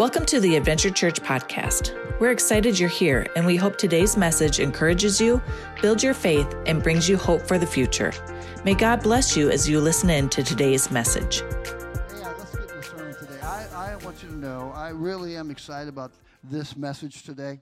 Welcome to the Adventure Church podcast. We're excited you're here, and we hope today's message encourages you, builds your faith, and brings you hope for the future. May God bless you as you listen in to today's message. Yeah, uh, let's get the sermon today. I, I want you to know I really am excited about this message today.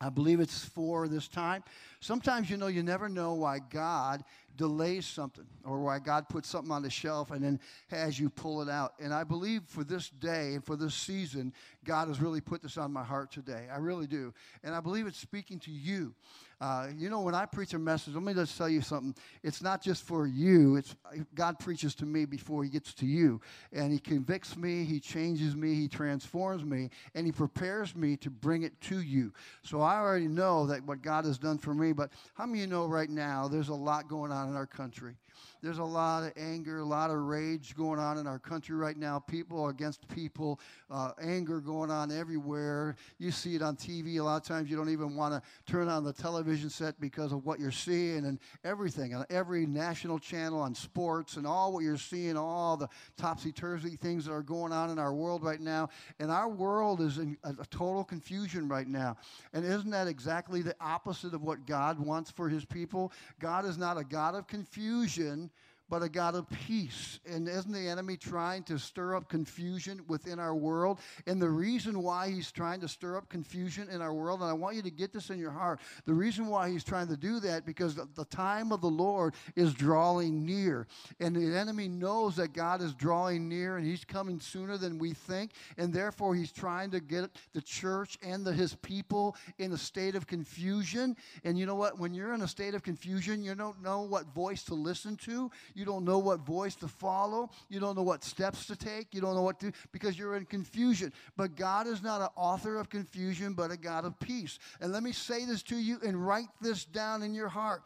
I believe it's for this time. Sometimes, you know, you never know why God delays something or why God puts something on the shelf and then has you pull it out. And I believe for this day and for this season, God has really put this on my heart today. I really do. And I believe it's speaking to you. Uh, you know, when I preach a message, let me just tell you something. It's not just for you. It's God preaches to me before He gets to you, and He convicts me, He changes me, He transforms me, and He prepares me to bring it to you. So I already know that what God has done for me. But how many of you know right now there's a lot going on in our country? There's a lot of anger, a lot of rage going on in our country right now. People against people, uh, anger going on everywhere. You see it on TV. A lot of times you don't even want to turn on the television set because of what you're seeing and everything on every national channel on sports and all what you're seeing, all the topsy turvy things that are going on in our world right now. And our world is in a, a total confusion right now. And isn't that exactly the opposite of what God wants for his people? God is not a God of confusion vision but a God of peace. And isn't the enemy trying to stir up confusion within our world? And the reason why he's trying to stir up confusion in our world, and I want you to get this in your heart, the reason why he's trying to do that because the time of the Lord is drawing near. And the enemy knows that God is drawing near and he's coming sooner than we think. And therefore, he's trying to get the church and the, his people in a state of confusion. And you know what? When you're in a state of confusion, you don't know what voice to listen to. Don't know what voice to follow. You don't know what steps to take. You don't know what to, because you're in confusion. But God is not an author of confusion, but a God of peace. And let me say this to you and write this down in your heart.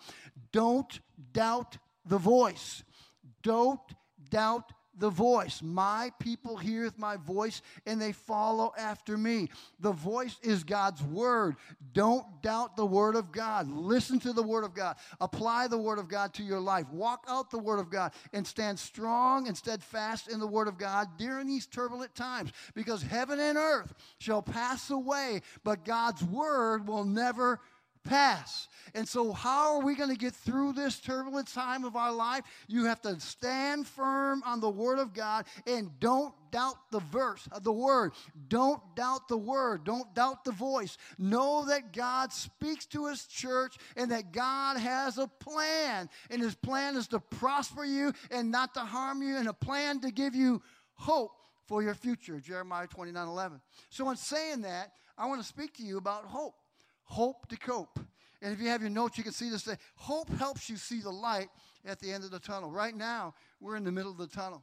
Don't doubt the voice. Don't doubt the voice. My people heareth my voice and they follow after me. The voice is God's word. Don't doubt the word of God. Listen to the word of God. Apply the word of God to your life. Walk out the word of God and stand strong and steadfast in the word of God during these turbulent times because heaven and earth shall pass away, but God's word will never pass. And so, how are we going to get through this turbulent time of our life? You have to stand firm on the Word of God and don't doubt the verse, uh, the Word. Don't doubt the Word. Don't doubt the voice. Know that God speaks to His church and that God has a plan. And His plan is to prosper you and not to harm you, and a plan to give you hope for your future. Jeremiah 29 11. So, in saying that, I want to speak to you about hope hope to cope. And if you have your notes, you can see this. Hope helps you see the light at the end of the tunnel. Right now, we're in the middle of the tunnel.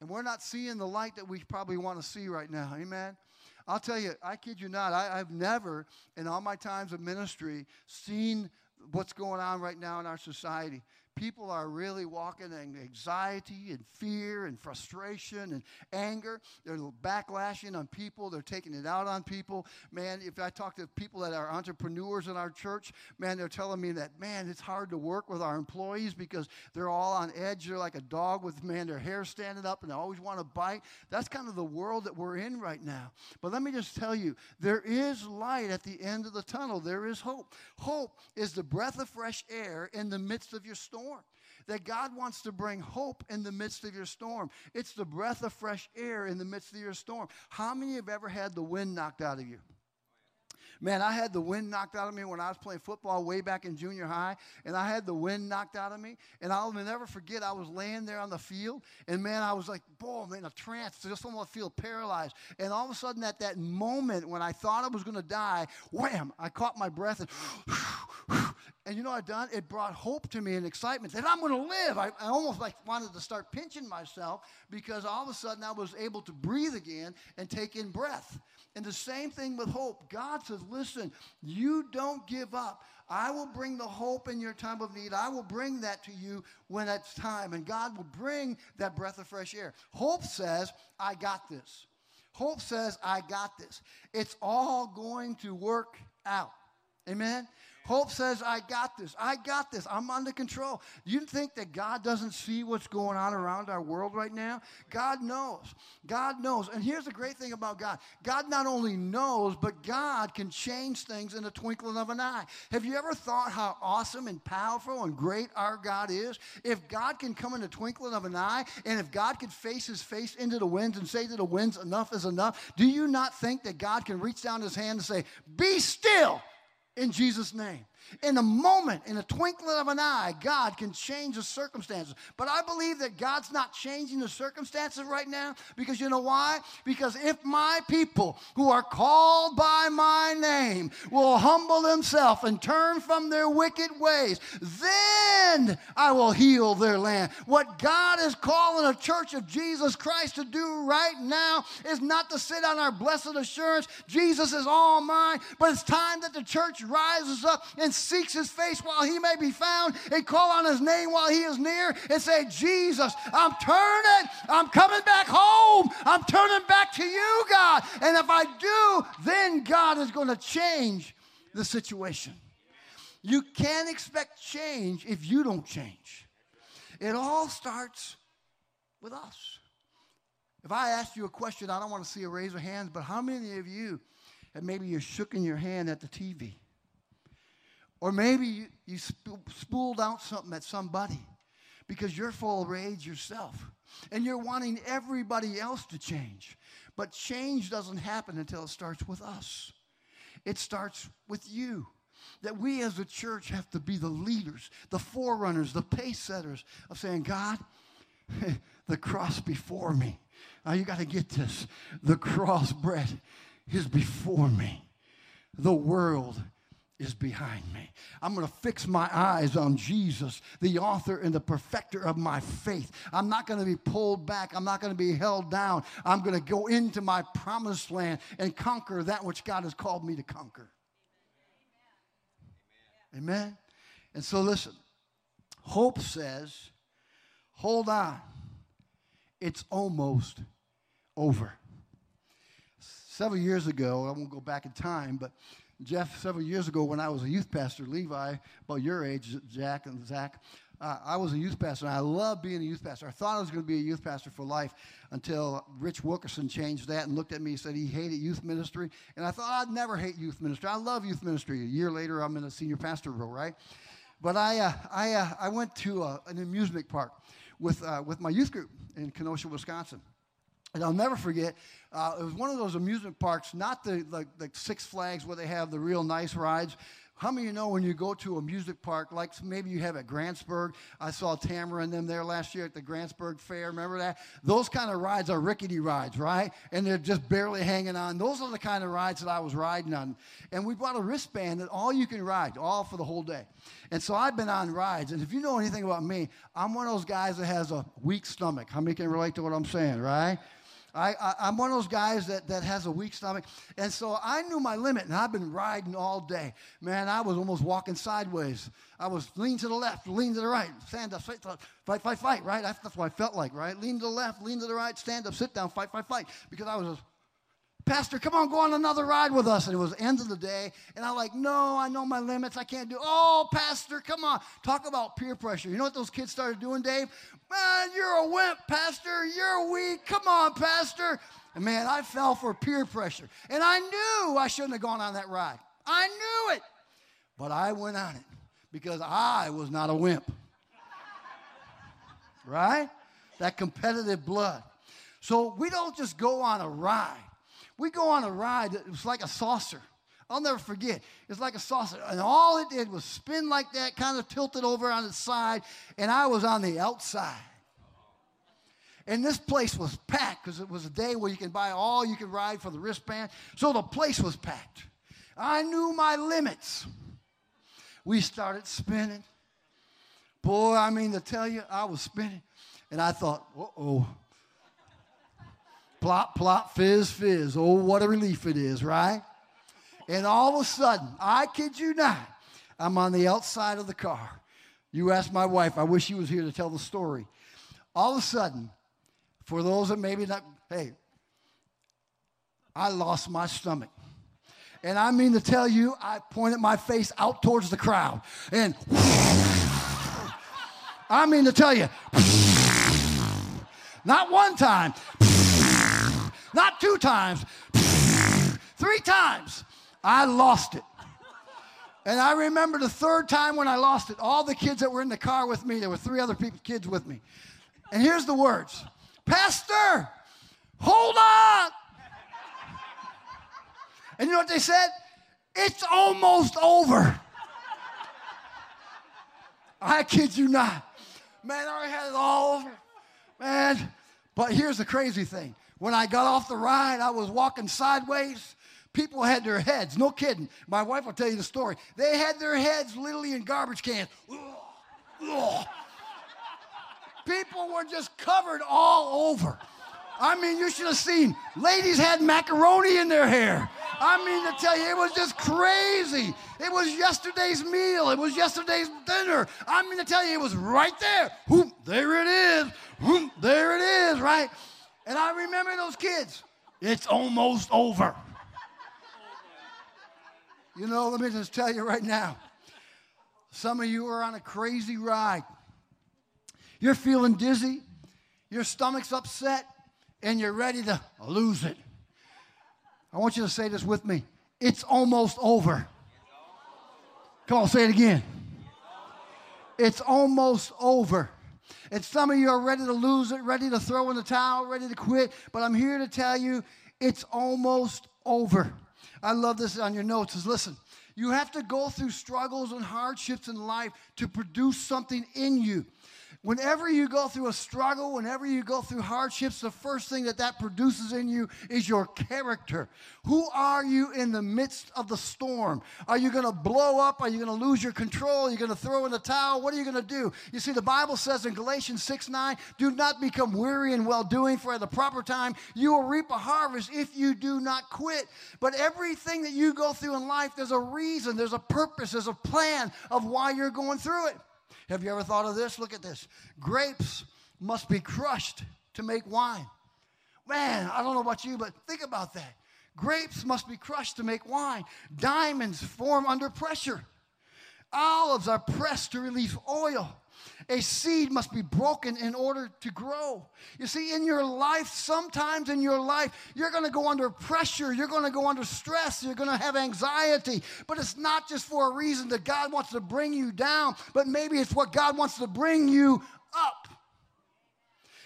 And we're not seeing the light that we probably want to see right now. Amen? I'll tell you, I kid you not, I, have never, in all my times of ministry, seen what's going on right now in our society people are really walking in anxiety and fear and frustration and anger. They're backlashing on people, they're taking it out on people. Man, if I talk to people that are entrepreneurs in our church, man, they're telling me that, man, it's hard to work with our employees because they're all on edge. They're like a dog with, man, their hair standing up and they always want to bite. That's kind of the world that we're in right now. But let me just tell you, there is light at the end of the tunnel. There is hope. Hope is the breath of fresh air in the midst of your storm storm. That God wants to bring hope in the midst of your storm. It's the breath of fresh air in the midst of your storm. How many have ever had the wind knocked out of you? Man, I had the wind knocked out of me when I was playing football way back in junior high, and I had the wind knocked out of me. And I'll never forget, I was laying there on the field, and man, I was like, boy, man, a trance, just almost feel paralyzed. And all of a sudden, at that moment when I thought I was going to die, wham, I caught my breath, and, and you know what I done? It brought hope to me and excitement that I'm going to live. I, I almost like wanted to start pinching myself because all of a sudden I was able to breathe again and take in breath. And the same thing with hope. God says, listen, you don't give up. I will bring the hope in your time of need. I will bring that to you when it's time. And God will bring that breath of fresh air. Hope says, I got this. Hope says, I got this. It's all going to work out. Amen? Hope says, I got this. I got this. I'm under control. You think that God doesn't see what's going on around our world right now? God knows. God knows. And here's the great thing about God God not only knows, but God can change things in the twinkling of an eye. Have you ever thought how awesome and powerful and great our God is? If God can come in the twinkling of an eye, and if God could face his face into the winds and say to the winds, enough is enough, do you not think that God can reach down his hand and say, Be still in Jesus' name? In a moment, in a twinkling of an eye, God can change the circumstances. But I believe that God's not changing the circumstances right now because you know why? Because if my people who are called by my name will humble themselves and turn from their wicked ways, then I will heal their land. What God is calling a church of Jesus Christ to do right now is not to sit on our blessed assurance, Jesus is all mine, but it's time that the church rises up and seeks his face while he may be found and call on his name while he is near and say, Jesus, I'm turning. I'm coming back home. I'm turning back to you, God. And if I do, then God is going to change the situation. You can't expect change if you don't change. It all starts with us. If I ask you a question, I don't want to see a raise of hands, but how many of you have maybe you're shooking your hand at the TV? Or maybe you, you spooled out something at somebody because you're full of rage yourself and you're wanting everybody else to change. But change doesn't happen until it starts with us, it starts with you. That we as a church have to be the leaders, the forerunners, the pace setters of saying, God, the cross before me. Now you got to get this. The cross bread is before me. The world is behind me. I'm going to fix my eyes on Jesus, the author and the perfecter of my faith. I'm not going to be pulled back. I'm not going to be held down. I'm going to go into my promised land and conquer that which God has called me to conquer. Amen. Amen. And so listen, hope says, hold on. It's almost over. Several years ago, I won't go back in time, but Jeff, several years ago when I was a youth pastor, Levi, about your age, Jack and Zach, uh, I was a youth pastor, and I loved being a youth pastor. I thought I was going to be a youth pastor for life until Rich Wilkerson changed that and looked at me and said he hated youth ministry. And I thought I'd never hate youth ministry. I love youth ministry. A year later, I'm in a senior pastor role, right? But I, uh, I, uh, I went to uh, an amusement park with, uh, with my youth group in Kenosha, Wisconsin. And I'll never forget, uh, it was one of those amusement parks, not the, like, the Six Flags where they have the real nice rides. How many of you know when you go to a music park, like maybe you have at Grantsburg? I saw Tamara and them there last year at the Grantsburg Fair. Remember that? Those kind of rides are rickety rides, right? And they're just barely hanging on. Those are the kind of rides that I was riding on. And we bought a wristband that all you can ride, all for the whole day. And so I've been on rides. And if you know anything about me, I'm one of those guys that has a weak stomach. How many can relate to what I'm saying, right? I, I, am one of those guys that, that has a weak stomach. And so I knew my limit, and I've been riding all day. Man, I was almost walking sideways. I was lean to the left, lean to the right, stand up, fight, fight, fight, fight, right? That's what I felt like, right? Lean to the left, lean to the right, stand up, sit down, fight, fight, fight. Because I was Pastor, come on, go on another ride with us. And it was end of the day. And I'm like, no, I know my limits. I can't do. Oh, Pastor, come on. Talk about peer pressure. You know what those kids started doing, Dave? Man, you're a wimp, Pastor. You're weak. Come on, Pastor. And man, I fell for peer pressure. And I knew I shouldn't have gone on that ride. I knew it. But I went on it because I was not a wimp. right? That competitive blood. So we don't just go on a ride. We go on a ride that was like a saucer. I'll never forget. It's like a saucer. And all it did was spin like that, kind of tilted over on its side, and I was on the outside. And this place was packed because it was a day where you can buy all you can ride for the wristband. So the place was packed. I knew my limits. We started spinning. Boy, I mean, to tell you, I was spinning. And I thought, uh oh plop, plop, fizz, fizz. Oh, what a relief it is, right? And all of a sudden, I kid you not, I'm on the outside of the car. You ask my wife, I wish she was here to tell the story. All of a sudden, for those that maybe not, hey, I lost my stomach. And I mean to tell you, I pointed my face out towards the crowd. And I mean to tell you, not one time, not two times, three times, I lost it. And I remember the third time when I lost it, all the kids that were in the car with me, there were three other people, kids with me. And here's the words Pastor, hold on. And you know what they said? It's almost over. I kid you not. Man, I had it all over. Man, but here's the crazy thing. When I got off the ride, I was walking sideways. People had their heads, no kidding. My wife will tell you the story. They had their heads literally in garbage cans. People were just covered all over. I mean, you should have seen. Ladies had macaroni in their hair. I mean to tell you, it was just crazy. It was yesterday's meal. It was yesterday's dinner. I mean to tell you, it was right there. Whoop, there it is. Whoop, there it is, right? And I remember those kids. It's almost over. You know, let me just tell you right now. Some of you are on a crazy ride. You're feeling dizzy, your stomach's upset, and you're ready to lose it. I want you to say this with me. It's almost over. Come on, say it again. It's almost over. And some of you are ready to lose it, ready to throw in the towel, ready to quit. But I'm here to tell you it's almost over. I love this on your notes is listen, you have to go through struggles and hardships in life to produce something in you. Whenever you go through a struggle, whenever you go through hardships, the first thing that that produces in you is your character. Who are you in the midst of the storm? Are you going to blow up? Are you going to lose your control? Are you going to throw in the towel? What are you going to do? You see, the Bible says in Galatians 6 9, do not become weary in well doing, for at the proper time you will reap a harvest if you do not quit. But everything that you go through in life, there's a reason, there's a purpose, there's a plan of why you're going through it. Have you ever thought of this? Look at this. Grapes must be crushed to make wine. Man, I don't know about you, but think about that. Grapes must be crushed to make wine. Diamonds form under pressure. Olives are pressed to release oil. A seed must be broken in order to grow. You see, in your life, sometimes in your life, you're going to go under pressure, you're going to go under stress, you're going to have anxiety. But it's not just for a reason that God wants to bring you down, but maybe it's what God wants to bring you up.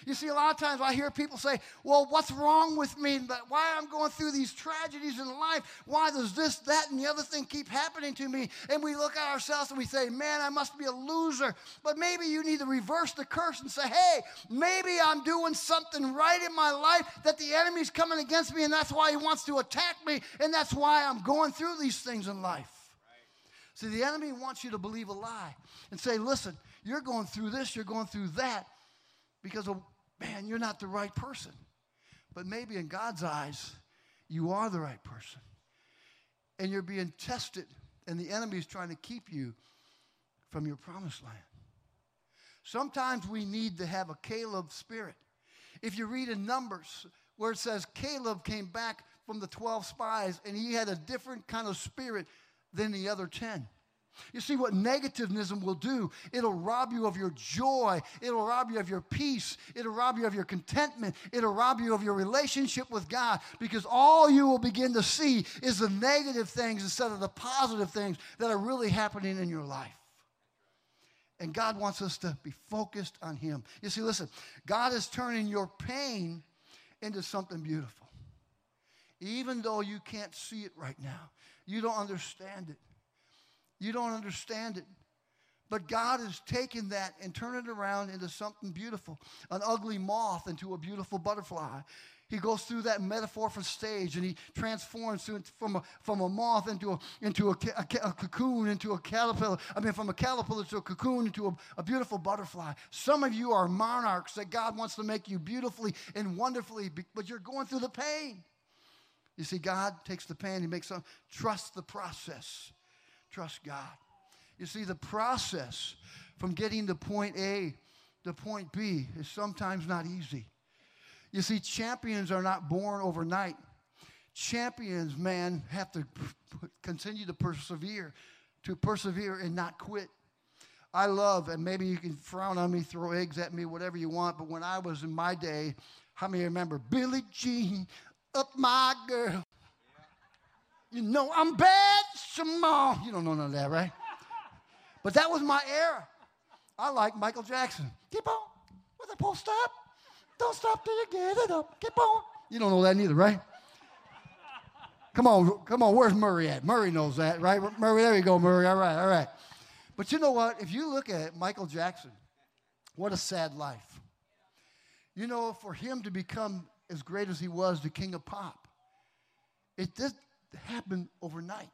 You see, a lot of times I hear people say, Well, what's wrong with me? Why I'm going through these tragedies in life? Why does this, that, and the other thing keep happening to me? And we look at ourselves and we say, Man, I must be a loser. But maybe you need to reverse the curse and say, Hey, maybe I'm doing something right in my life that the enemy's coming against me, and that's why he wants to attack me, and that's why I'm going through these things in life. See, the enemy wants you to believe a lie and say, Listen, you're going through this, you're going through that because of man, you're not the right person. But maybe in God's eyes, you are the right person. And you're being tested, and the enemy is trying to keep you from your promised land. Sometimes we need to have a Caleb spirit. If you read in Numbers, where it says Caleb came back from the 12 spies and he had a different kind of spirit than the other 10. You see what negativism will do? It'll rob you of your joy. It'll rob you of your peace. It'll rob you of your contentment. It'll rob you of your relationship with God because all you will begin to see is the negative things instead of the positive things that are really happening in your life. And God wants us to be focused on Him. You see, listen, God is turning your pain into something beautiful. Even though you can't see it right now, you don't understand it. You don't understand it. But God has taken that and turned it around into something beautiful an ugly moth into a beautiful butterfly. He goes through that metamorphic stage and he transforms from a, from a moth into, a, into a, a, a, cocoon, into a caterpillar. I mean, from a caterpillar to a cocoon, into a, a beautiful butterfly. Some of you are monarchs that God wants to make you beautifully and wonderfully, but you're going through the pain. You see, God takes the pain, He makes some, trust the process. Trust God. You see, the process from getting to point A to point B is sometimes not easy. You see, champions are not born overnight. Champions, man, have to continue to persevere, to persevere and not quit. I love, and maybe you can frown on me, throw eggs at me, whatever you want, but when I was in my day, how many remember Billie Jean, up my girl? You know I'm bad, You don't know none of that, right? But that was my era. I like Michael Jackson. Keep on. With the pole stop. Don't stop till you get it up. Keep on. You don't know that neither, right? Come on, come on. Where's Murray at? Murray knows that, right? Murray, there you go, Murray. All right, all right. But you know what? If you look at Michael Jackson, what a sad life. You know, for him to become as great as he was, the king of pop, it did happen overnight.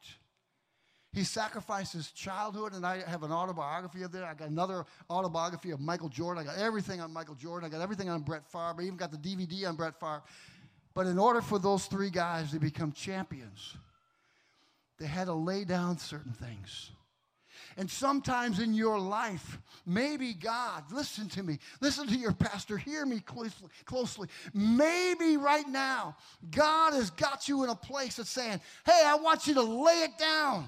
He sacrificed his childhood, and I have an autobiography of there. I got another autobiography of Michael Jordan. I got everything on Michael Jordan. I got everything on Brett Favre. I even got the DVD on Brett Favre. But in order for those three guys to become champions, they had to lay down certain things. And sometimes in your life, maybe God, listen to me, listen to your pastor, hear me closely, closely. Maybe right now, God has got you in a place that's saying, hey, I want you to lay it down.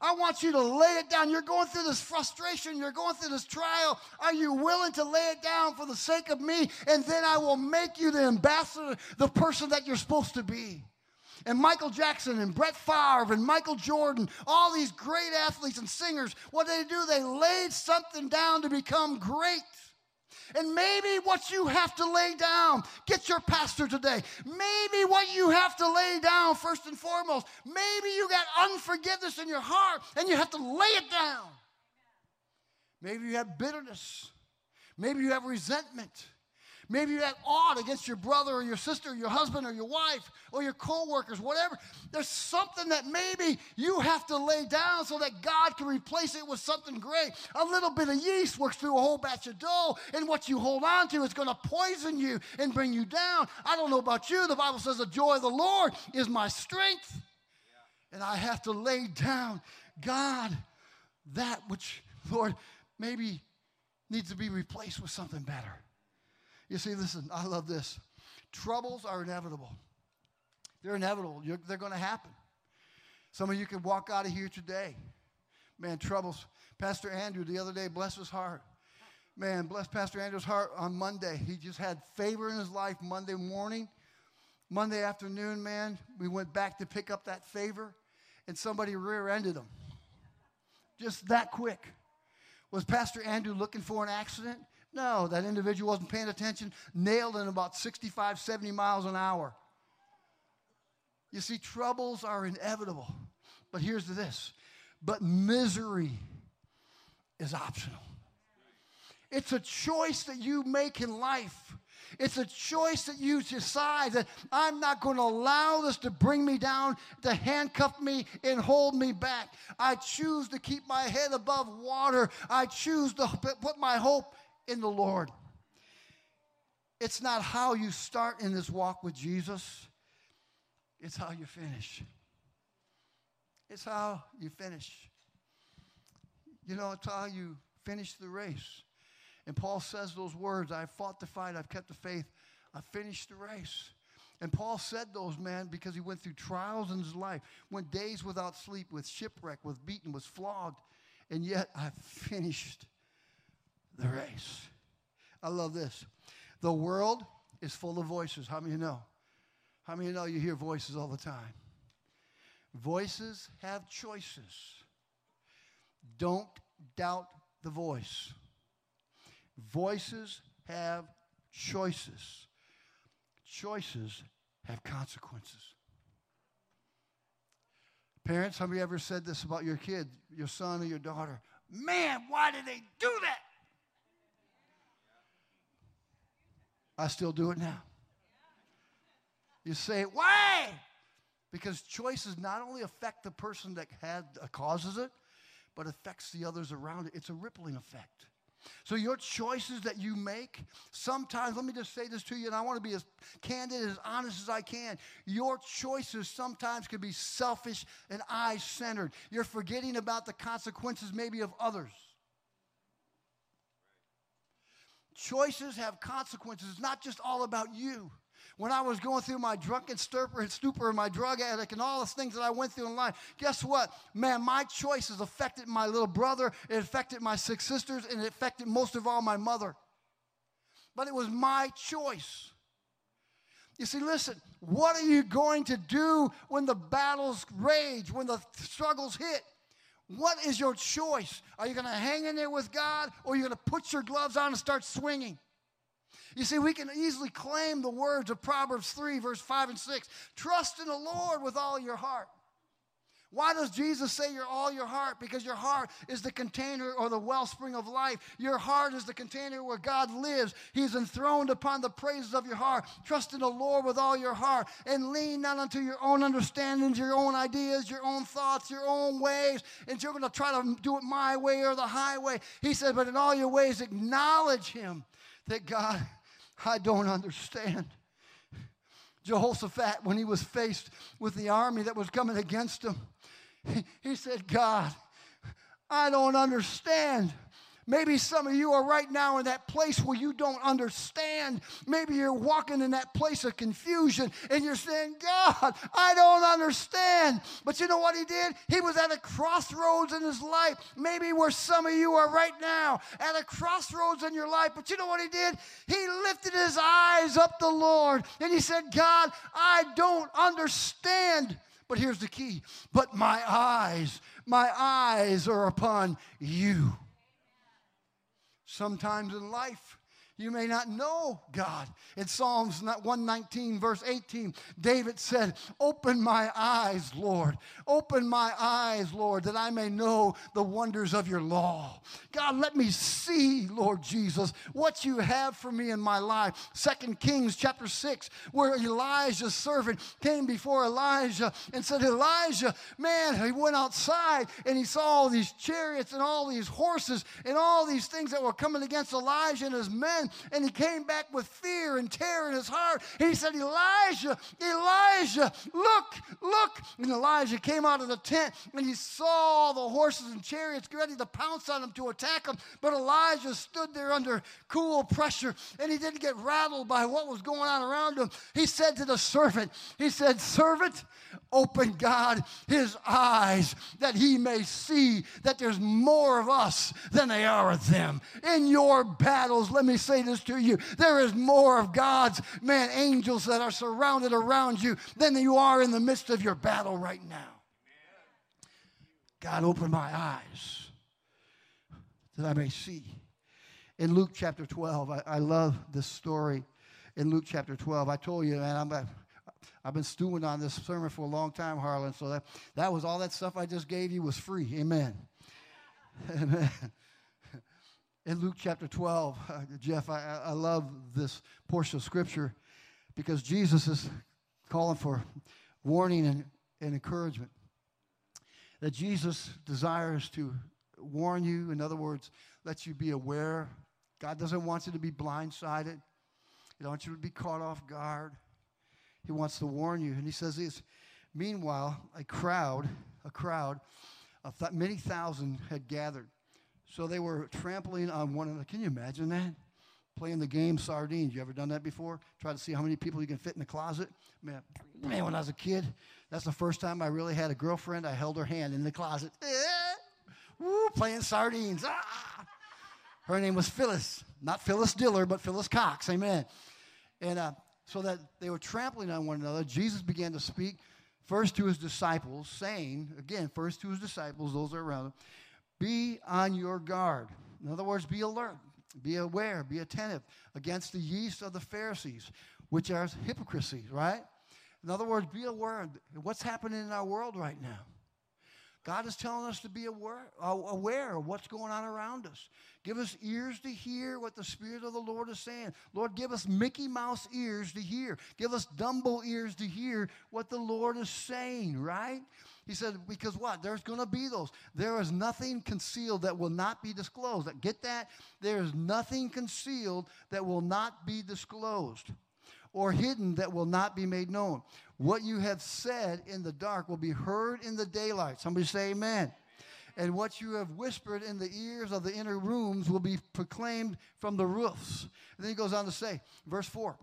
I want you to lay it down. You're going through this frustration. You're going through this trial. Are you willing to lay it down for the sake of me? And then I will make you the ambassador, the person that you're supposed to be. And Michael Jackson and Brett Favre and Michael Jordan, all these great athletes and singers, what did they do? They laid something down to become great. And maybe what you have to lay down, get your pastor today. Maybe what you have to lay down first and foremost, maybe you got unforgiveness in your heart and you have to lay it down. Maybe you have bitterness. Maybe you have resentment. Maybe you have ought against your brother or your sister or your husband or your wife or your co-workers, whatever. There's something that maybe you have to lay down so that God can replace it with something great. A little bit of yeast works through a whole batch of dough, and what you hold on to is going to poison you and bring you down. I don't know about you. The Bible says the joy of the Lord is my strength. And I have to lay down, God, that which, Lord, maybe needs to be replaced with something better. You see, listen, I love this. Troubles are inevitable. They're inevitable. You're, they're going to happen. Some of you can walk out of here today. Man, troubles. Pastor Andrew the other day, bless his heart. Man, bless Pastor Andrew's heart on Monday. He just had favor in his life Monday morning. Monday afternoon, man, we went back to pick up that favor, and somebody rear ended him. Just that quick. Was Pastor Andrew looking for an accident? No, that individual wasn't paying attention, nailed in about 65, 70 miles an hour. You see, troubles are inevitable. But here's the this but misery is optional. It's a choice that you make in life. It's a choice that you decide that I'm not going to allow this to bring me down, to handcuff me and hold me back. I choose to keep my head above water. I choose to put my hope in the Lord. It's not how you start in this walk with Jesus, it's how you finish. It's how you finish. You know, it's how you finish the race. And Paul says those words I've fought the fight, I've kept the faith, I've finished the race. And Paul said those, man, because he went through trials in his life, went days without sleep, with shipwreck, was beaten, was flogged, and yet I finished the race. I love this. The world is full of voices. How many you know? How many you know you hear voices all the time? Voices have choices. Don't doubt the voice. Voices have choices. Choices have consequences. Parents, have you ever said this about your kid, your son or your daughter? Man, why did they do that? I still do it now. You say, why? Because choices not only affect the person that had, uh, causes it, but affects the others around it. It's a rippling effect. So, your choices that you make, sometimes, let me just say this to you, and I want to be as candid, as honest as I can. Your choices sometimes can be selfish and I centered. You're forgetting about the consequences, maybe, of others. Choices have consequences. It's not just all about you. When I was going through my drunken stupor, and stupor, and my drug addict, and all the things that I went through in life, guess what? Man, my choices affected my little brother, it affected my six sisters, and it affected most of all my mother. But it was my choice. You see, listen, what are you going to do when the battles rage, when the struggles hit? What is your choice? Are you going to hang in there with God or are you going to put your gloves on and start swinging? You see, we can easily claim the words of Proverbs 3, verse 5 and 6. Trust in the Lord with all your heart why does Jesus say you're all your heart? Because your heart is the container or the wellspring of life. Your heart is the container where God lives. He's enthroned upon the praises of your heart. Trust in the Lord with all your heart and lean not unto your own understandings, your own ideas, your own thoughts, your own ways, and you're going to try to do it my way or the highway. He said, but in all your ways acknowledge him that God, I don't understand. Jehoshaphat, when he was faced with the army that was coming against him, he, said, God, I don't understand. Maybe some of you are right now in that place where you don't understand. Maybe you're walking in that place of confusion and you're saying, God, I don't understand. But you know what he did? He was at a crossroads in his life, maybe where some of you are right now, at a crossroads in your life. But you know what he did? He lifted his eyes up the Lord and he said, God, I don't understand. But here's the key. But my eyes, my eyes are upon you. Sometimes in life, you may not know God. In Psalms 119, verse 18, David said, Open my eyes, Lord. Open my eyes, Lord, that I may know the wonders of your law. God, let me see, Lord Jesus, what you have for me in my life. Second Kings chapter 6, where Elijah's servant came before Elijah and said, Elijah, man, he went outside and he saw all these chariots and all these horses and all these things that were coming against Elijah and his men and he came back with fear and terror in his heart. He said, Elijah, Elijah, look, look. And Elijah came out of the tent and he saw the horses and chariots ready to pounce on him to attack him. But Elijah stood there under cool pressure and he didn't get rattled by what was going on around him. He said to the servant, He said, Servant, open God his eyes that he may see that there's more of us than they are of them. In your battles, let me say this to you there is more of God's, man, angels that are surrounded around you than you are in the midst of your battle right now. God, open my eyes that I may see. In Luke chapter 12, I, I love this story. In Luke chapter 12, I told you, man, I'm, I've been stewing on this sermon for a long time, Harlan. So that, that was all that stuff I just gave you was free. Amen. Amen. In Luke chapter 12, uh, Jeff, I, I love this portion of scripture because Jesus is calling for warning and, and encouragement. That Jesus desires to warn you, in other words, let you be aware. God doesn't want you to be blindsided, He wants you to be caught off guard. He wants to warn you. And he says this Meanwhile, a crowd, a crowd of th- many thousand had gathered. So they were trampling on one another. Can you imagine that? Playing the game sardines. You ever done that before? Try to see how many people you can fit in the closet? Man, man, when I was a kid, that's the first time I really had a girlfriend. I held her hand in the closet. Woo, playing sardines. Ah! Her name was Phyllis. Not Phyllis Diller, but Phyllis Cox. Amen. And uh, so that they were trampling on one another, Jesus began to speak first to his disciples, saying, again, first to his disciples, those are around him, be on your guard. In other words, be alert, be aware, be attentive against the yeast of the Pharisees, which are hypocrisy, right? In other words, be aware of what's happening in our world right now. God is telling us to be aware, uh, aware of what's going on around us. Give us ears to hear what the Spirit of the Lord is saying. Lord, give us Mickey Mouse ears to hear. Give us Dumbo ears to hear what the Lord is saying, right? He said, because what? There's going to be those. There is nothing concealed that will not be disclosed. Get that? There is nothing concealed that will not be disclosed or hidden that will not be made known. What you have said in the dark will be heard in the daylight. Somebody say amen. And what you have whispered in the ears of the inner rooms will be proclaimed from the roofs. And then he goes on to say, verse 4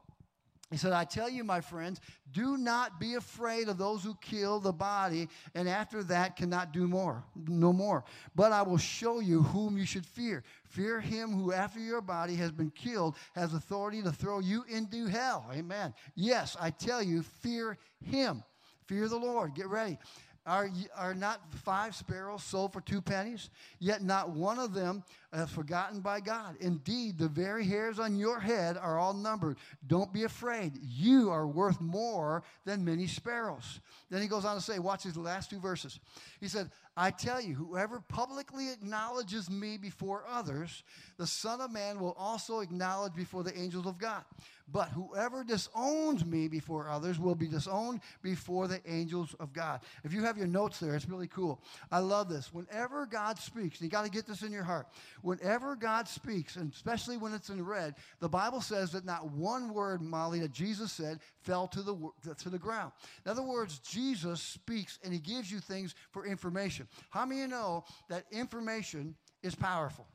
He said, I tell you, my friends, do not be afraid of those who kill the body, and after that cannot do more, no more. But I will show you whom you should fear. Fear him who, after your body has been killed, has authority to throw you into hell. Amen. Yes, I tell you, fear him. Fear the Lord. Get ready. Are, are not five sparrows sold for two pennies? Yet not one of them is forgotten by God. Indeed, the very hairs on your head are all numbered. Don't be afraid. You are worth more than many sparrows. Then he goes on to say, watch these last two verses. He said, I tell you, whoever publicly acknowledges me before others, the Son of Man will also acknowledge before the angels of God. But whoever disowns me before others will be disowned before the angels of God. If you have your notes there, it's really cool. I love this. Whenever God speaks, you got to get this in your heart. Whenever God speaks, and especially when it's in red, the Bible says that not one word, Molly, that Jesus said fell to the, to the ground. In other words, Jesus speaks and he gives you things for information. How many of you know that information is powerful?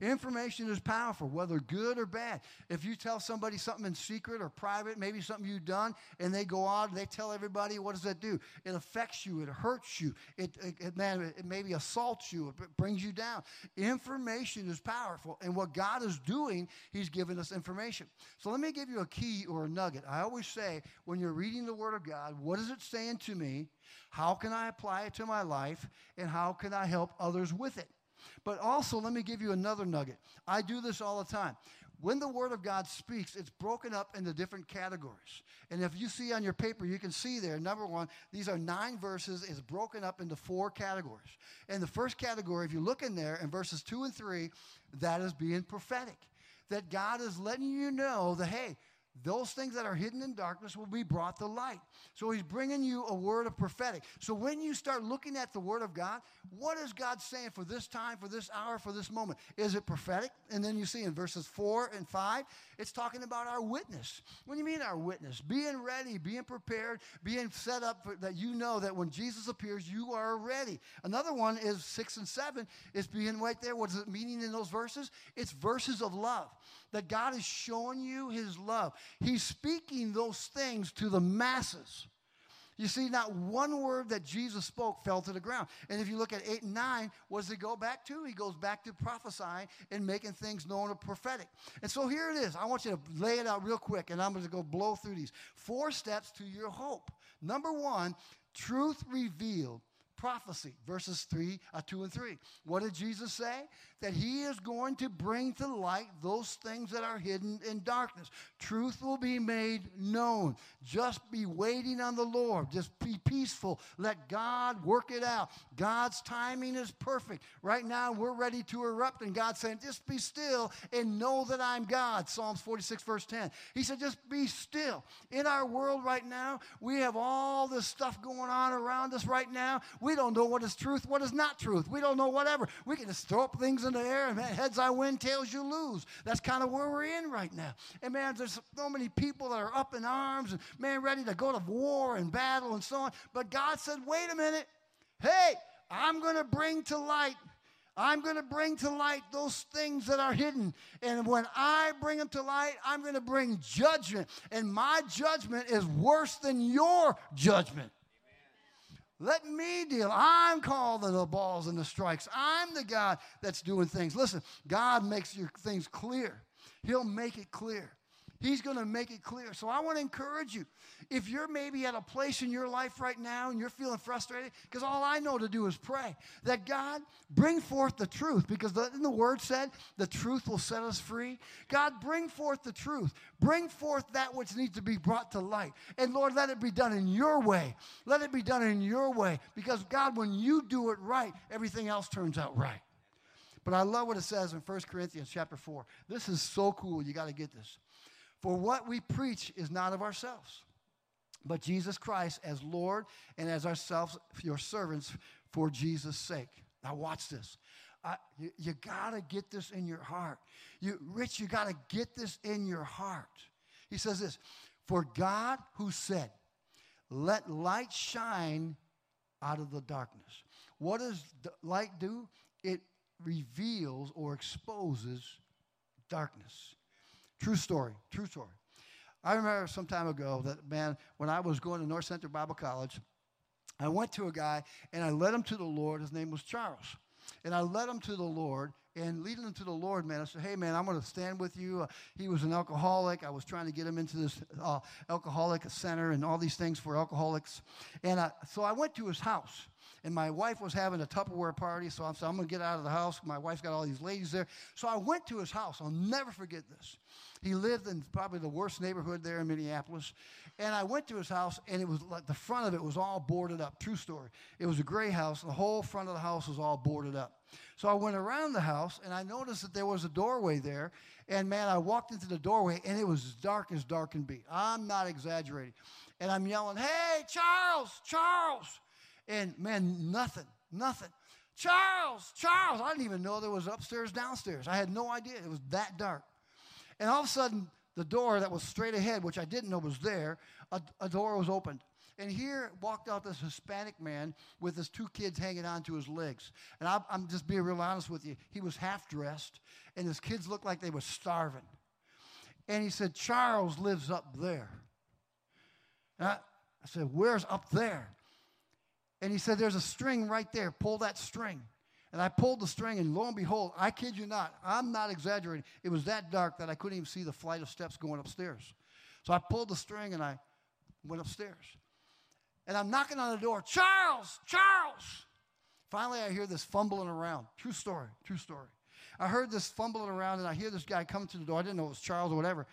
Information is powerful, whether good or bad. If you tell somebody something in secret or private, maybe something you've done, and they go out and they tell everybody, what does that do? It affects you, it hurts you, it, it, it, man, it maybe assaults you, it brings you down. Information is powerful, and what God is doing, He's giving us information. So let me give you a key or a nugget. I always say, when you're reading the Word of God, what is it saying to me? How can I apply it to my life? And how can I help others with it? But also, let me give you another nugget. I do this all the time. When the Word of God speaks, it's broken up into different categories. And if you see on your paper, you can see there, number one, these are nine verses. It's broken up into four categories. And the first category, if you look in there in verses two and three, that is being prophetic. That God is letting you know that, hey, those things that are hidden in darkness will be brought to light. So he's bringing you a word of prophetic. So when you start looking at the word of God, what is God saying for this time, for this hour, for this moment? Is it prophetic? And then you see in verses 4 and 5, it's talking about our witness. What do you mean our witness? Being ready, being prepared, being set up for, that you know that when Jesus appears, you are ready. Another one is 6 and 7 is being right there. What is it meaning in those verses? It's verses of love that God is showing you his love. He's speaking those things to the masses. You see, not one word that Jesus spoke fell to the ground. And if you look at 8 and 9, what does he go back to? He goes back to prophesying and making things known or prophetic. And so here it is. I want you to lay it out real quick, and I'm going to go blow through these. Four steps to your hope. Number one, truth revealed prophecy, verses 3, uh, 2 and 3. What did Jesus say? That he is going to bring to light those things that are hidden in darkness. Truth will be made known. Just be waiting on the Lord. Just be peaceful. Let God work it out. God's timing is perfect. Right now, we're ready to erupt, and God's saying, just be still and know that I'm God. Psalms 46, verse 10. He said, just be still. In our world right now, we have all this stuff going on around us right now. We don't know what is truth, what is not truth. We don't know whatever. We can just throw up things in the air and heads I win, tails you lose. That's kind of where we're in right now. And man, there's so many people that are up in arms and man, ready to go to war and battle and so on. But God said, wait a minute. Hey, I'm going to bring to light I'm going to bring to light those things that are hidden. And when I bring them to light, I'm going to bring judgment. And my judgment is worse than your judgment. Let me deal. I'm calling the balls and the strikes. I'm the God that's doing things. Listen, God makes your things clear. He'll make it clear. He's going to make it clear. So I want to encourage you. If you're maybe at a place in your life right now and you're feeling frustrated, because all I know to do is pray that God bring forth the truth, because the, the word said the truth will set us free. God, bring forth the truth. Bring forth that which needs to be brought to light. And Lord, let it be done in your way. Let it be done in your way. Because God, when you do it right, everything else turns out right. But I love what it says in 1 Corinthians chapter 4. This is so cool. You got to get this. For what we preach is not of ourselves, but Jesus Christ as Lord and as ourselves, your servants, for Jesus' sake. Now, watch this. Uh, you, you got to get this in your heart. You, Rich, you got to get this in your heart. He says this For God who said, Let light shine out of the darkness. What does light do? It reveals or exposes darkness. True story, true story. I remember some time ago that, man, when I was going to North Central Bible College, I went to a guy and I led him to the Lord. His name was Charles. And I led him to the Lord. And leading him to the Lord, man, I said, hey, man, I'm going to stand with you. Uh, he was an alcoholic. I was trying to get him into this uh, alcoholic center and all these things for alcoholics. And uh, so I went to his house and my wife was having a Tupperware party, so I'm, so I'm going to get out of the house. My wife's got all these ladies there. So I went to his house. I'll never forget this. He lived in probably the worst neighborhood there in Minneapolis. And I went to his house, and it was like the front of it was all boarded up. True story. It was a gray house, and the whole front of the house was all boarded up. So I went around the house, and I noticed that there was a doorway there. And man, I walked into the doorway, and it was as dark as dark can be. I'm not exaggerating. And I'm yelling, Hey, Charles, Charles. And man, nothing, nothing. Charles, Charles. I didn't even know there was upstairs, downstairs. I had no idea. It was that dark. And all of a sudden, the door that was straight ahead, which I didn't know was there, a, a door was opened. And here walked out this Hispanic man with his two kids hanging onto his legs. And I, am just being real honest with you. He was half dressed, and his kids looked like they were starving. And he said, Charles lives up there. I, I said, Where's up there? And he said, There's a string right there. Pull that string. And I pulled the string, and lo and behold, I kid you not, I'm not exaggerating. It was that dark that I couldn't even see the flight of steps going upstairs. So I pulled the string and I went upstairs. And I'm knocking on the door, Charles, Charles. Finally, I hear this fumbling around. True story, true story. I heard this fumbling around, and I hear this guy come to the door. I didn't know it was Charles or whatever.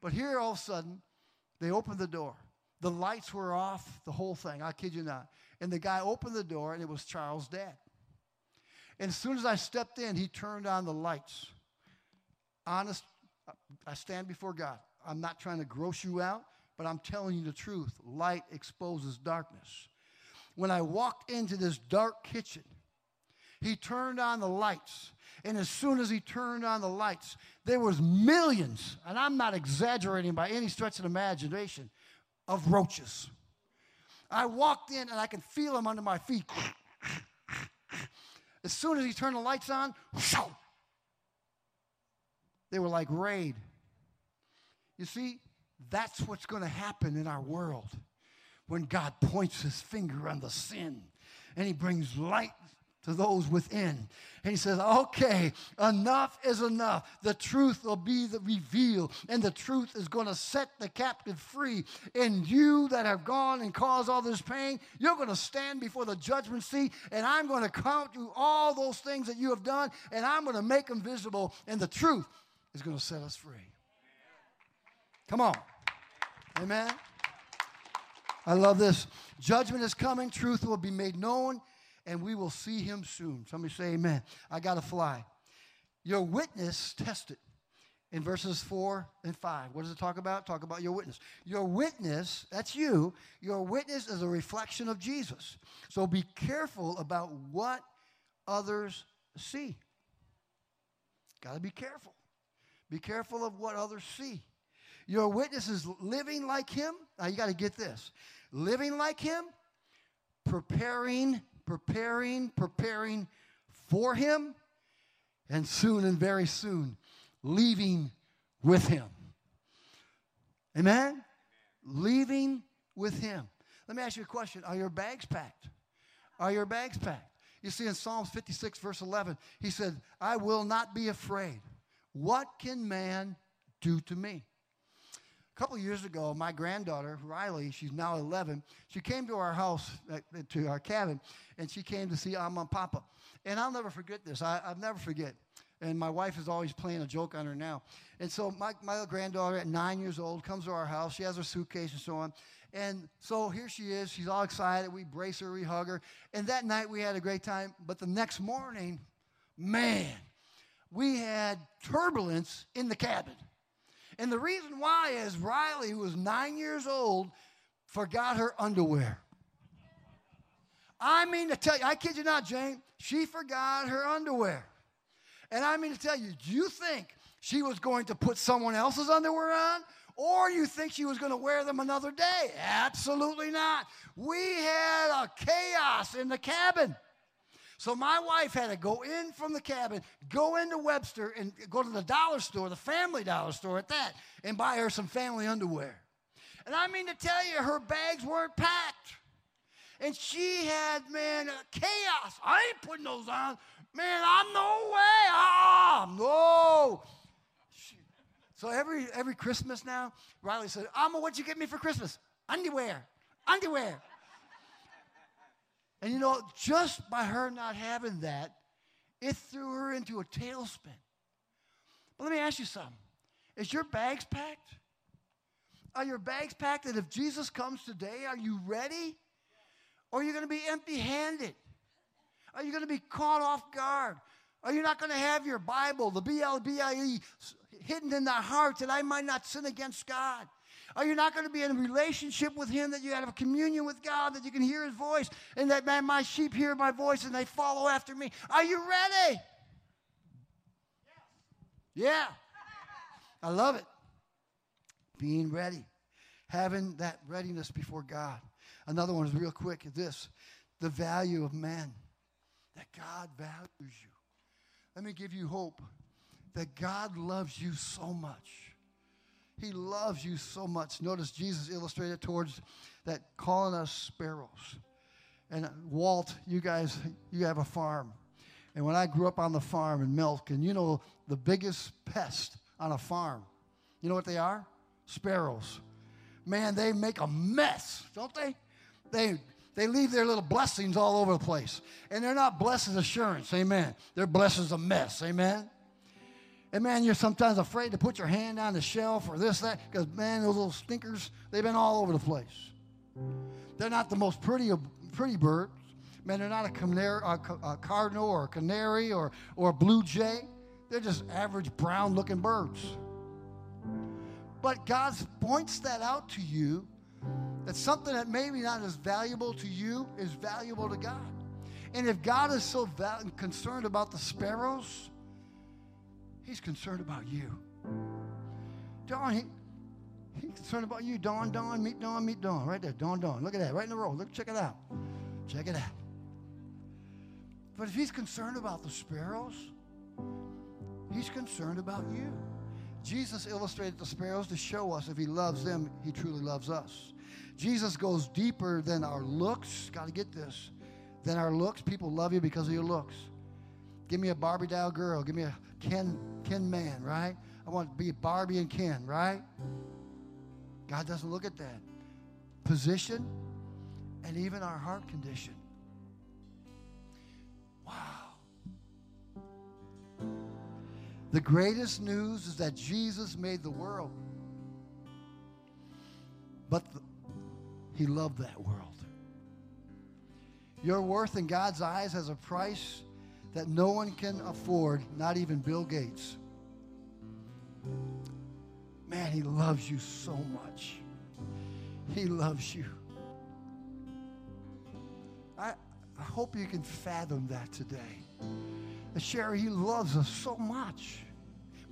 But here, all of a sudden, they opened the door. The lights were off, the whole thing. I kid you not. And the guy opened the door, and it was Charles' dad. And as soon as I stepped in, he turned on the lights. Honest, I stand before God. I'm not trying to gross you out, but I'm telling you the truth. Light exposes darkness. When I walked into this dark kitchen, he turned on the lights. And as soon as he turned on the lights, there was millions, and I'm not exaggerating by any stretch of imagination, of roaches. I walked in and I can feel him under my feet. As soon as he turned the lights on, they were like raid. You see, that's what's going to happen in our world when God points his finger on the sin and he brings light to those within. And he says, okay, enough is enough. The truth will be revealed, and the truth is going to set the captive free. And you that have gone and caused all this pain, you're going to stand before the judgment seat, and I'm going to count you all those things that you have done, and I'm going to make them visible, and the truth is going to set us free. Come on. Amen. I love this. Judgment is coming, truth will be made known and we will see him soon. Somebody say amen. I got to fly. Your witness tested in verses 4 and 5. What does it talk about? Talk about your witness. Your witness, that's you, your witness is a reflection of Jesus. So be careful about what others see. Got to be careful. Be careful of what others see. Your witness is living like him. Now you got to get this. Living like him, preparing preparing, preparing for him, and soon and very soon leaving with him. Amen? Leaving with him. Let me ask you a question Are your bags packed? Are your bags packed? You see, in Psalms 56, verse 11, he said, I will not be afraid. What can man do to me? Couple years ago, my granddaughter, Riley, she's now 11, she came to our house, uh, to our cabin, and she came to see Mama and Papa. And I'll never forget this. I, I'll never forget. And my wife is always playing a joke on her now. And so my, my granddaughter at nine years old comes to our house. She has her suitcase and so on. And so here she is. She's all excited. We brace her, we hug her. And that night we had a great time. But the next morning, man, we had turbulence in the cabin. And the reason why is Riley, who was nine years old, forgot her underwear. I mean to tell you, I kid you not, Jane, she forgot her underwear. And I mean to tell you, do you think she was going to put someone else's underwear on? Or you think she was going to wear them another day? Absolutely not. We had a chaos in the cabin. So my wife had to go in from the cabin, go into Webster, and go to the dollar store, the family dollar store at that, and buy her some family underwear. And I mean to tell you, her bags weren't packed. And she had, man, chaos. I ain't putting those on. Man, I'm no way. Ah, no. So every every Christmas now, Riley said, Amma, what'd you get me for Christmas? Underwear. Underwear. And you know, just by her not having that, it threw her into a tailspin. But let me ask you something. Is your bags packed? Are your bags packed that if Jesus comes today, are you ready? Or are you going to be empty handed? Are you going to be caught off guard? Are you not going to have your Bible, the B L B I E, hidden in the heart that I might not sin against God? Are you not going to be in a relationship with Him that you have a communion with God, that you can hear His voice, and that, man, my sheep hear my voice and they follow after me? Are you ready? Yeah. I love it. Being ready, having that readiness before God. Another one is real quick this the value of man, that God values you. Let me give you hope that God loves you so much he loves you so much. Notice Jesus illustrated towards that calling us sparrows. And Walt, you guys, you have a farm. And when I grew up on the farm in Milk, and you know the biggest pest on a farm, you know what they are? Sparrows. Man, they make a mess, don't they? They they leave their little blessings all over the place. And they're not blessings assurance, amen. They're blessings a mess, amen. And man, you're sometimes afraid to put your hand on the shelf or this, that, because man, those little stinkers, they've been all over the place. They're not the most pretty pretty birds. Man, they're not a, canary, a cardinal or a canary or, or a blue jay. They're just average brown looking birds. But God points that out to you that something that maybe not as valuable to you is valuable to God. And if God is so val- concerned about the sparrows, He's concerned about you. Don, he, he's concerned about you. Don, Don, meet Don, meet Don. Right there. Don, Don. Look at that. Right in the row. Look, check it out. Check it out. But if he's concerned about the sparrows, he's concerned about you. Jesus illustrated the sparrows to show us if he loves them, he truly loves us. Jesus goes deeper than our looks. Got to get this. Than our looks. People love you because of your looks. Give me a Barbie doll girl. Give me a Ken, Ken man, right? I want to be Barbie and Ken, right? God doesn't look at that. Position and even our heart condition. Wow. The greatest news is that Jesus made the world. But the, he loved that world. Your worth in God's eyes has a price that no one can afford, not even Bill Gates. Man, he loves you so much. He loves you. I, I hope you can fathom that today. And Sherry, he loves us so much.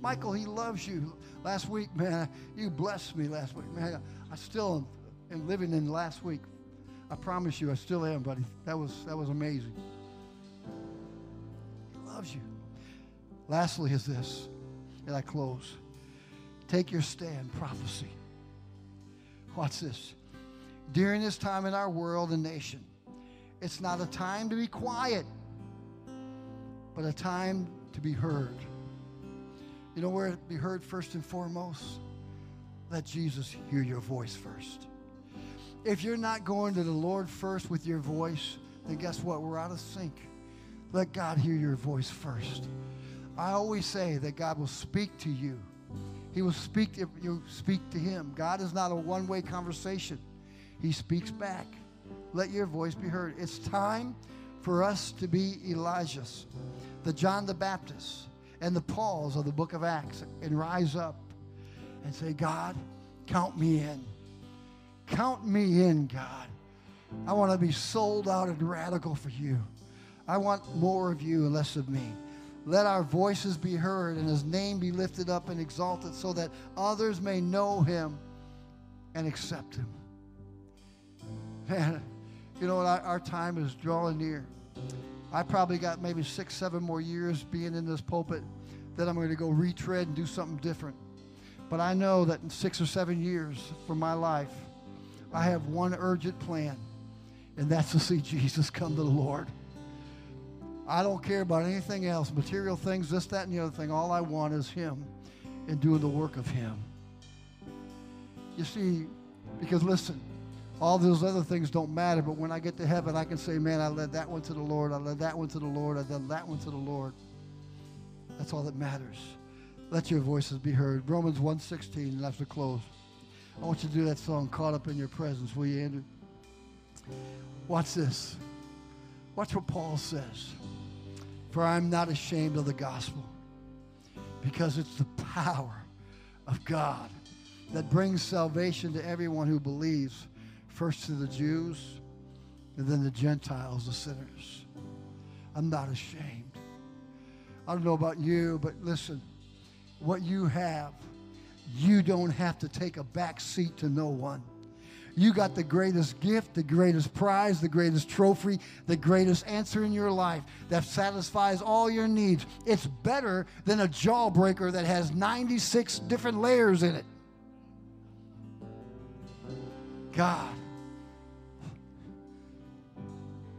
Michael, he loves you. Last week, man, you blessed me last week. Man, I still am living in last week. I promise you, I still am, buddy. That was that was amazing loves you. Lastly, is this, and I close. Take your stand, prophecy. Watch this. During this time in our world and nation, it's not a time to be quiet, but a time to be heard. You know where it be heard first and foremost? Let Jesus hear your voice first. If you're not going to the Lord first with your voice, then guess what? We're out of sync. Let God hear your voice first. I always say that God will speak to you. He will speak to you speak to him. God is not a one-way conversation. He speaks back. Let your voice be heard. It's time for us to be Elijah's, the John the Baptist, and the Pauls of the book of Acts, and rise up and say, God, count me in. Count me in, God. I want to be sold out and radical for you. I want more of you and less of me. Let our voices be heard and his name be lifted up and exalted so that others may know him and accept him. Man, you know what? Our, time is drawing near. I probably got maybe six, seven more years being in this pulpit. Then I'm going to go retread and do something different. But I know that in six or seven years from my life, I have one urgent plan, and that's to see Jesus come to the Lord. I don't care about anything else, material things, this, that, and the other thing. All I want is Him and doing the work of Him. You see, because listen, all those other things don't matter, but when I get to heaven, I can say, man, I led that one to the Lord, I led that one to the Lord, I led that one to the Lord. That's all that matters. Let your voices be heard. Romans 1.16, and that's the close. I want you to do that song, Caught Up in Your Presence, will you, Andrew? Watch this. Watch what Paul says. For I'm not ashamed of the gospel because it's the power of God that brings salvation to everyone who believes, first to the Jews and then the Gentiles, the sinners. I'm not ashamed. I don't know about you, but listen, what you have, you don't have to take a back seat to no one. You got the greatest gift, the greatest prize, the greatest trophy, the greatest answer in your life that satisfies all your needs. It's better than a jawbreaker that has 96 different layers in it. God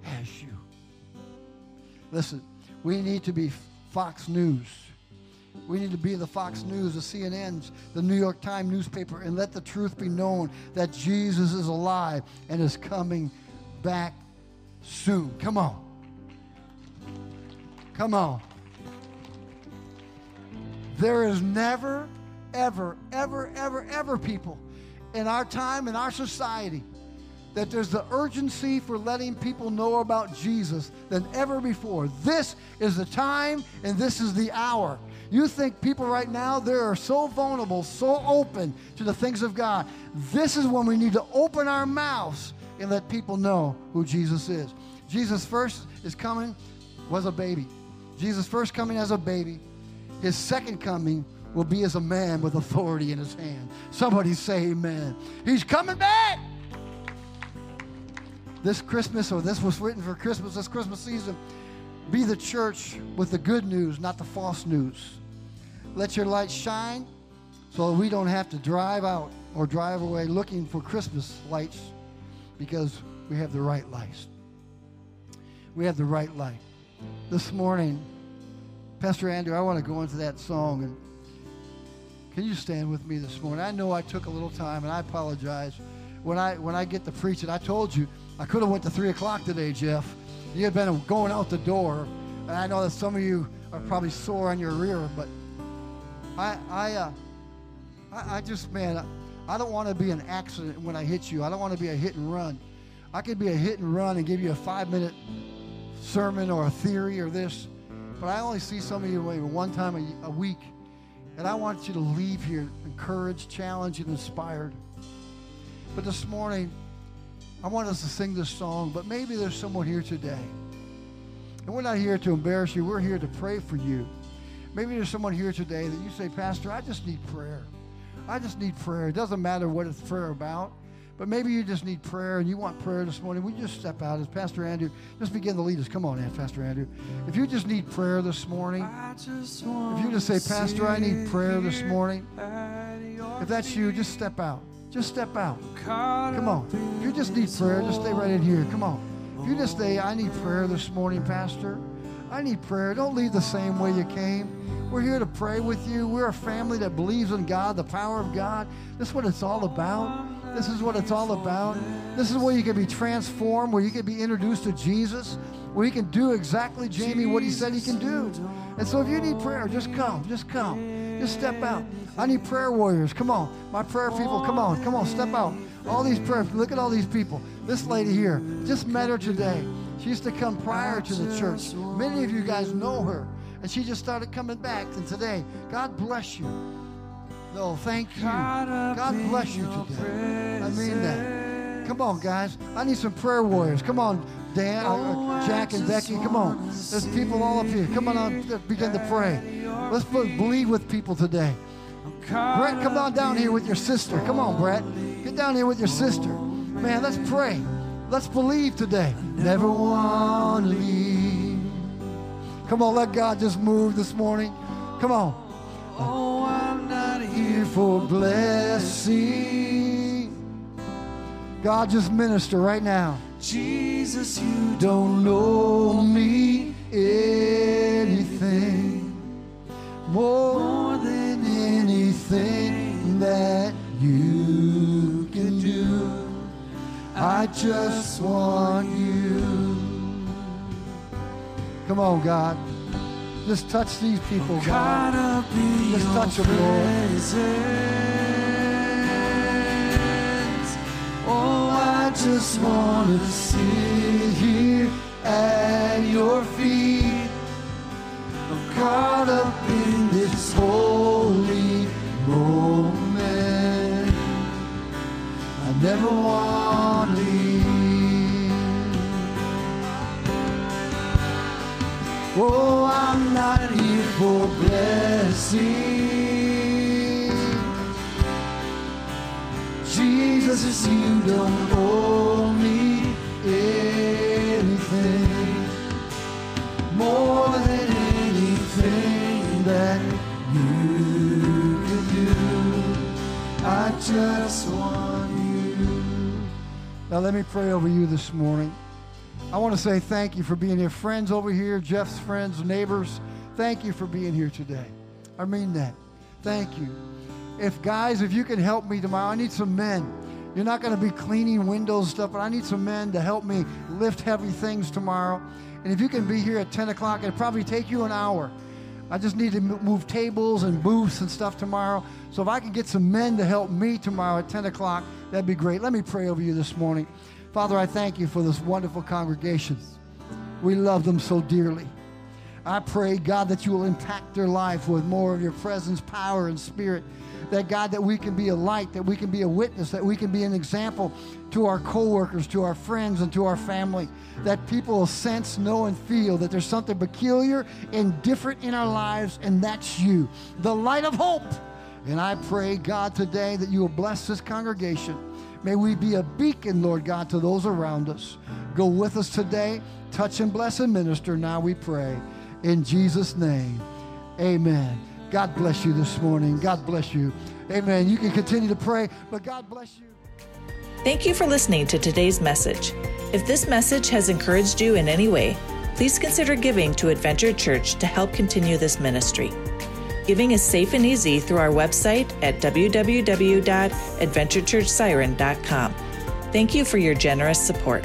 has you. Listen, we need to be Fox News. We need to be the Fox News, the CNNs, the New York Times newspaper, and let the truth be known that Jesus is alive and is coming back soon. Come on. Come on. There is never, ever, ever, ever, ever people in our time, in our society, that there's the urgency for letting people know about Jesus than ever before. This is the time and this is the hour. You think people right now, they are so vulnerable, so open to the things of God. This is when we need to open our mouths and let people know who Jesus is. Jesus first is coming was a baby. Jesus first coming as a baby. His second coming will be as a man with authority in his hand. Somebody say amen. He's coming back. This Christmas, or this was written for Christmas, this Christmas season, be the church with the good news, not the false news. Let your light shine so we don't have to drive out or drive away looking for Christmas lights because we have the right lights. We have the right light. This morning, Pastor Andrew, I want to go into that song and can you stand with me this morning? I know I took a little time and I apologize. When I when I get to preaching, I told you I could have went to three o'clock today, Jeff. You had been going out the door, and I know that some of you are probably sore on your rear, but I, I, uh, I, I just, man, I don't want to be an accident when I hit you. I don't want to be a hit and run. I could be a hit and run and give you a five minute sermon or a theory or this, but I only see some of you maybe one time a, a week, and I want you to leave here encouraged, challenged, and inspired. But this morning, I want us to sing this song, but maybe there's someone here today. And we're not here to embarrass you, we're here to pray for you. Maybe there's someone here today that you say, Pastor, I just need prayer. I just need prayer. It doesn't matter what it's prayer about, but maybe you just need prayer and you want prayer this morning. We just step out as Pastor Andrew. Just begin to lead us. Come on, Pastor Andrew. If you just need prayer this morning, if you just say, Pastor, I need prayer this morning, if that's you, just step out. Just step out. Come on. If you just need prayer, just stay right in here. Come on. If you just say, I need prayer this morning, Pastor, I need prayer. Don't leave the same way you came. We're here to pray with you. We're a family that believes in God, the power of God. This is what it's all about. This is what it's all about. This is where you can be transformed, where you can be introduced to Jesus, where you can do exactly, Jamie, what he said he can do. And so if you need prayer, just come. Just come. Just step out. I need prayer warriors. Come on. My prayer people, come on. Come on, step out. All these prayers. Look at all these people. This lady here, just met her today. She used to come prior to the church. Many of you guys know her. And she just started coming back. And today, God bless you. No, thank you. God bless you today. I mean that. Come on, guys. I need some prayer warriors. Come on, Dan, uh, Jack, and Becky. Come on. There's people all up here. Come on, on begin to pray. Let's believe with people today. Brett, come on down here with your sister. Come on, Brett. Get down here with your sister. Man, let's pray. Let's believe today. Never want to leave Come on, let God just move this morning. Come on. Oh, I'm not here for blessing. God, just minister right now. Jesus, you don't know me anything more than anything that I just want you. Come on, God. Just touch these people, God. Just touch them, Lord. Oh, I just want to sit here at your feet. I'm caught up in this holy moment. I never want Oh, I'm not here for blessing. Jesus, you don't owe me anything more than anything that you can do. I just want you. Now, let me pray over you this morning. I want to say thank you for being here. Friends over here, Jeff's friends, neighbors, thank you for being here today. I mean that. Thank you. If, guys, if you can help me tomorrow, I need some men. You're not going to be cleaning windows and stuff, but I need some men to help me lift heavy things tomorrow. And if you can be here at 10 o'clock, it'll probably take you an hour. I just need to move tables and booths and stuff tomorrow. So if I can get some men to help me tomorrow at 10 o'clock, that'd be great. Let me pray over you this morning. Father, I thank you for this wonderful congregation. We love them so dearly. I pray, God, that you will impact their life with more of your presence, power, and spirit. That, God, that we can be a light, that we can be a witness, that we can be an example to our coworkers, to our friends, and to our family. That people will sense, know, and feel that there's something peculiar and different in our lives, and that's you, the light of hope. And I pray, God, today that you will bless this congregation. May we be a beacon, Lord God, to those around us. Go with us today. Touch and bless and minister now, we pray. In Jesus' name, amen. God bless you this morning. God bless you. Amen. You can continue to pray, but God bless you. Thank you for listening to today's message. If this message has encouraged you in any way, please consider giving to Adventure Church to help continue this ministry. Giving is safe and easy through our website at www.adventurechurchsiren.com. Thank you for your generous support.